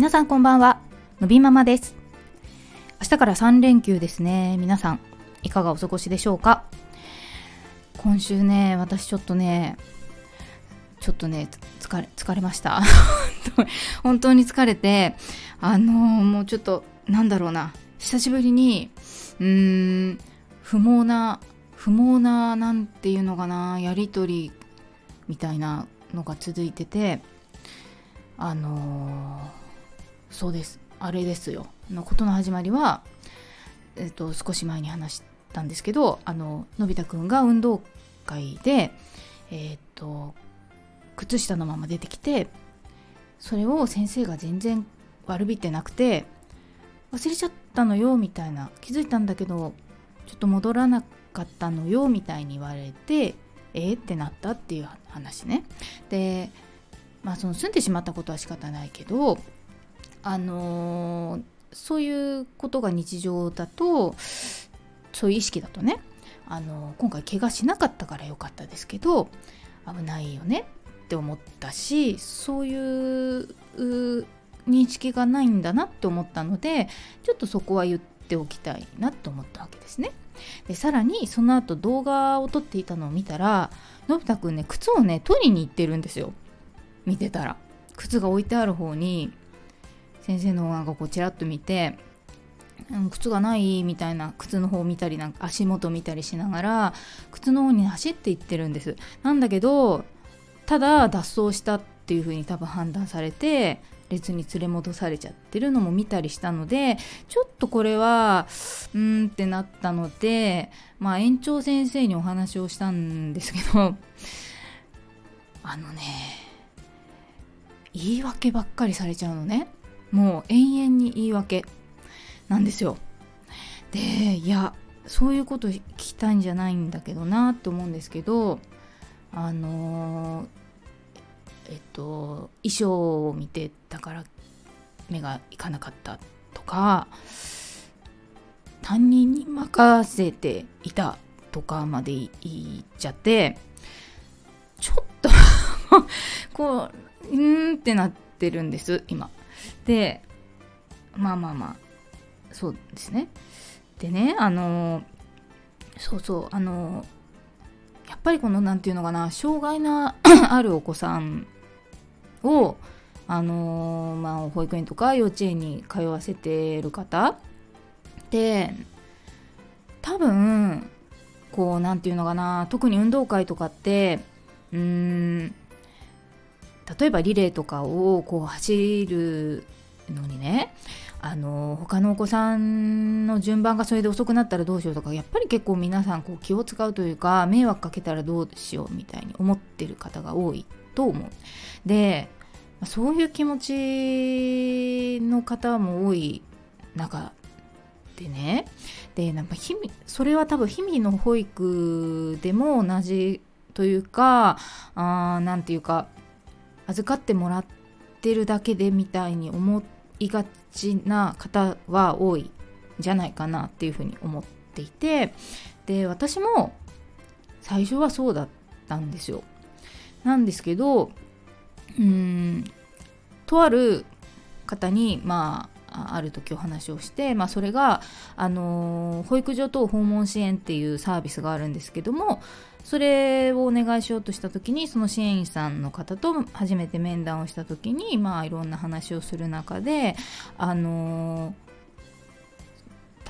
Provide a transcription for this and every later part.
皆さんこんばんは。のびママです。明日から3連休ですね。皆さんいかがお過ごしでしょうか。今週ね私ちょっとねちょっとね疲れ疲れました。本当に疲れてあのー、もうちょっとなんだろうな。久しぶりにうーん不毛な不毛ななんていうのかなやり取りみたいなのが続いててあのーそうです。あれですよ。のことの始まりは、えっと、少し前に話したんですけどあののび太くんが運動会でえっと靴下のまま出てきてそれを先生が全然悪びてなくて忘れちゃったのよみたいな。気づいたんだけどちょっと戻らなかったのよみたいに言われてえー、ってなったっていう話ね。でまあその住んでしまったことは仕方ないけどあのー、そういうことが日常だとそういう意識だとね、あのー、今回怪我しなかったから良かったですけど危ないよねって思ったしそういう認識がないんだなって思ったのでちょっとそこは言っておきたいなと思ったわけですね。でさらにその後動画を撮っていたのを見たらのび太くんね靴をね取りに行ってるんですよ見てたら靴が置いてある方に先生のなんかこうちらっと見て靴がないみたいな靴の方を見たりなんか足元見たりしながら靴の方に走っていってるんです。なんだけどただ脱走したっていう風に多分判断されて列に連れ戻されちゃってるのも見たりしたのでちょっとこれはうーんってなったのでまあ園長先生にお話をしたんですけどあのね言い訳ばっかりされちゃうのね。もう延々に言い訳なんですよ。でいやそういうこと聞きたいんじゃないんだけどなと思うんですけどあのえっと衣装を見てたから目がいかなかったとか担任に任せていたとかまで言っちゃってちょっと こううんってなってるんです今。でまあまあまあそうですね。でねあのそうそうあのやっぱりこの何て言うのかな障害の あるお子さんをあのまあ保育園とか幼稚園に通わせてる方で多分こう何て言うのかな特に運動会とかってうーん例えばリレーとかをこう走るのにねあの他のお子さんの順番がそれで遅くなったらどうしようとかやっぱり結構皆さんこう気を使うというか迷惑かけたらどうしようみたいに思ってる方が多いと思う。でそういう気持ちの方も多い中でねでなんか日々それは多分日々の保育でも同じというか何て言うか預かってもらってるだけでみたいに思いがちな方は多いんじゃないかなっていうふうに思っていてで私も最初はそうだったんですよ。なんですけどうんとある方にまあある時お話をして、まあ、それが、あのー、保育所等訪問支援っていうサービスがあるんですけどもそれをお願いしようとした時にその支援員さんの方と初めて面談をした時にまあいろんな話をする中であの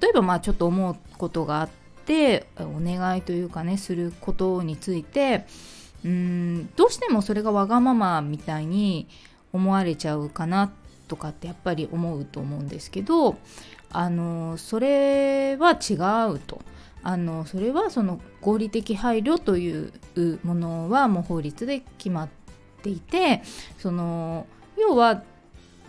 例えばまあちょっと思うことがあってお願いというかねすることについてうんどうしてもそれがわがままみたいに思われちゃうかなってとかってやっぱり思うと思うんですけどあのそれは違うと。あのそれはその合理的配慮というものはもう法律で決まっていてその要は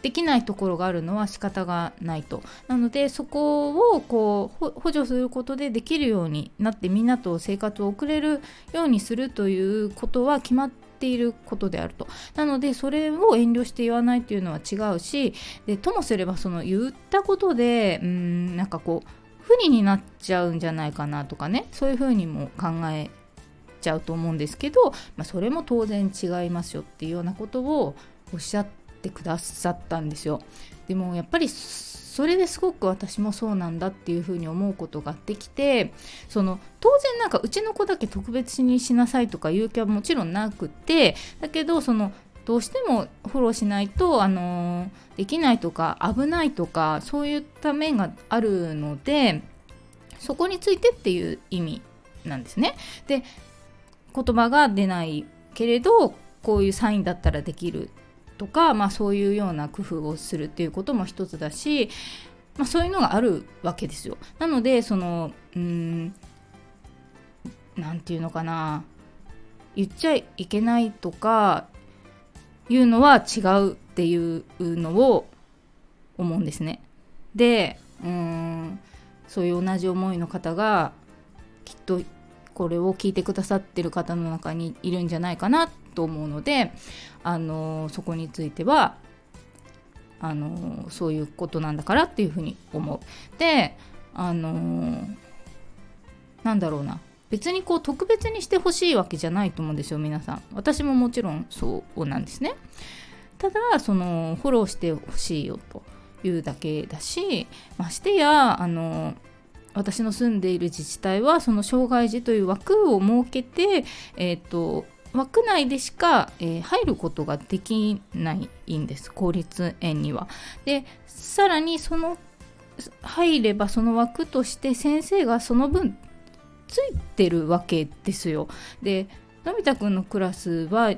できないところがあるのは仕方がないとなのでそこをこう補助することでできるようになってみんなと生活を送れるようにするということは決まってていることであると。なのでそれを遠慮して言わないっていうのは違うしでともすればその言ったことでうんなんかこう不利になっちゃうんじゃないかなとかね。そういうふうにも考えちゃうと思うんですけど、まあ、それも当然違いますよっていうようなことをおっしゃってくださったんですよ。でもやっぱりそれですごく私もそうなんだっていうふうに思うことができてその当然なんかうちの子だけ特別にしなさいとかいう気はもちろんなくてだけどそのどうしてもフォローしないと、あの、できないとか危ないとかそういった面があるのでそこについてっていう意味なんですね。で言葉が出ないけれどこういうサインだったらできるとか、まあ、そういうような工夫をするっていうことも一つだし、まあ、そういうのがあるわけですよ。なのでそのうん何て言うのかな言っちゃいけないとかいうのは違うっていうのを思うんですね。でうんそういう同じ思いの方がきっとこれを聞いてくださってる方の中にいるんじゃないかなっと思うのであのそこについてはあのそういうことなんだからっていうふうに思う。であのなんだろうな。別にこう特別にしてほしいわけじゃないと思うんですよ皆さん。私ももちろんそうなんですね。ただそのフォローしてほしいよというだけだしましてやあの私の住んでいる自治体はその障害児という枠を設けて、えーと、枠内でしか、えー、入ることができないんです公立園には。でさらにその入ればその枠として先生がその分ついてるわけですよ。でのび太くんのクラスは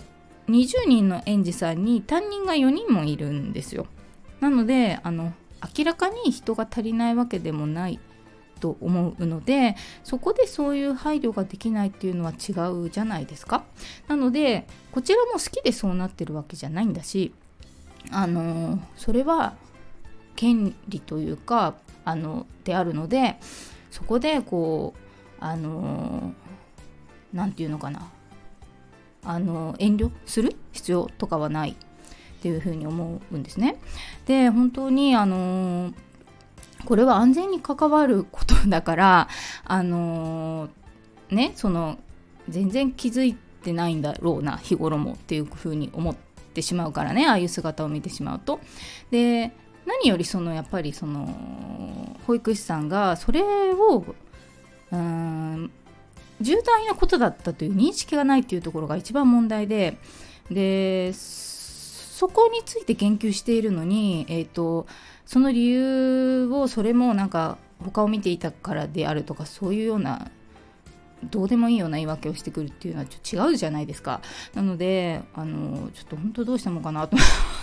20人の園児さんに担任が4人もいるんですよ。なのであの明らかに人が足りないわけでもないと思うのでそこでそういう配慮ができないっていうのは違うじゃないですか。なのでこちらも好きでそうなってるわけじゃないんだしあのそれは権利というかあのであるのでそこでこうあの何て言うのかなあの遠慮する？必要とかはないっていうふうに思うんですね。で本当にあのこれは安全に関わることだからあのねその全然気づいてないんだろうな日頃もっていうふうに思ってしまうからねああいう姿を見てしまうと。で何よりそのやっぱりその保育士さんがそれをうん重大なことだったという認識がないっていうところが一番問題ででそこについて言及しているのに、えーと、その理由をそれもなんか他を見ていたからであるとかそういうようなどうでもいいような言い訳をしてくるっていうのはちょっと違うじゃないですか。なのであのちょっと本当どうしたのかなと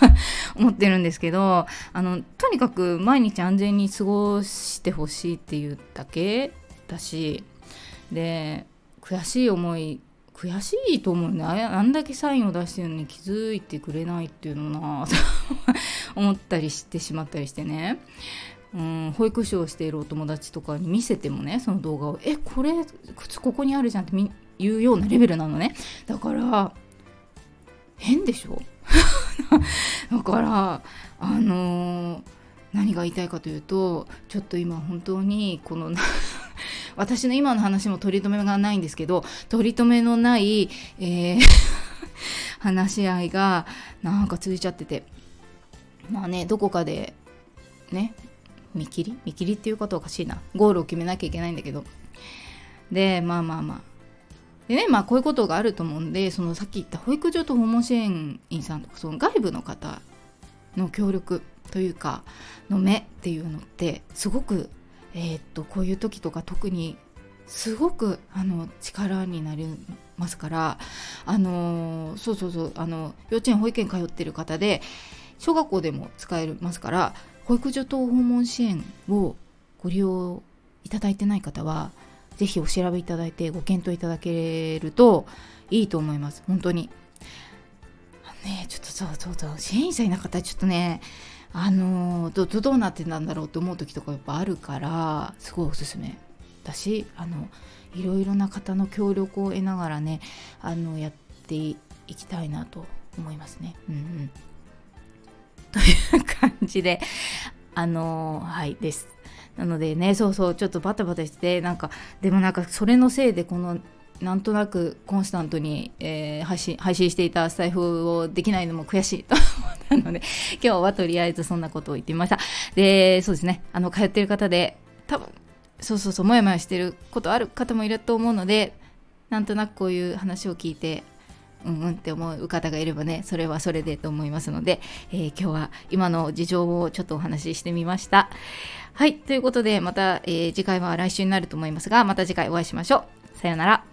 思ってるんですけどあのとにかく毎日安全に過ごしてほしいっていうだけだしで悔しい思い悔しいと思うね。あんだけサインを出してるのに気づいてくれないっていうのなと 思ったりしてしまったりしてね。うん保育士をしているお友達とかに見せてもねその動画を「えこれ靴ここにあるじゃん」って言うようなレベルなのね。だから変でしょ？だからあのー、何が言いたいかというとちょっと今本当にこの私の今の話も取り留めがないんですけど取り留めのない、えー 話し合いがなんか続いちゃってて。まあねどこかでね見切り？見切りっていうことおかしいな。ゴールを決めなきゃいけないんだけど。でまあまあまあ。でねまあこういうことがあると思うんでそのさっき言った保育所と訪問支援員さんとかその外部の方の協力というかの目っていうのってすごくえー、っとこういう時とか特にすごくあの力になりますからあのそうそうそうあの幼稚園保育園通ってる方で小学校でも使えますから保育所等訪問支援をご利用いただいてない方は是非お調べいただいてご検討いただけるといいと思います本当に。ねちょっとそうそうそう支援者いなかったらちょっとねあのどどうなってたんだろうって思う時とかやっぱあるからすごいおすすめだしあのいろいろな方の協力を得ながらねあのやっていきたいなと思いますね。うんうん、という感じであのはいです。なのでねそうそうちょっとバタバタしてなんかでもなんかそれのせいでこのなんとなくコンスタントに、えー、配信配信していたスタイフをできないのも悔しいと思ってなので、今日はとりあえずそんなことを言ってみました。で、そうですね、あの、通ってる方で、多分、そうそうそう、もやもやしてることある方もいると思うので、なんとなくこういう話を聞いて、うんうんって思う方がいればね、それはそれでと思いますので、えー、今日は今の事情をちょっとお話ししてみました。はい、ということで、また、えー、次回は来週になると思いますが、また次回お会いしましょう。さようなら。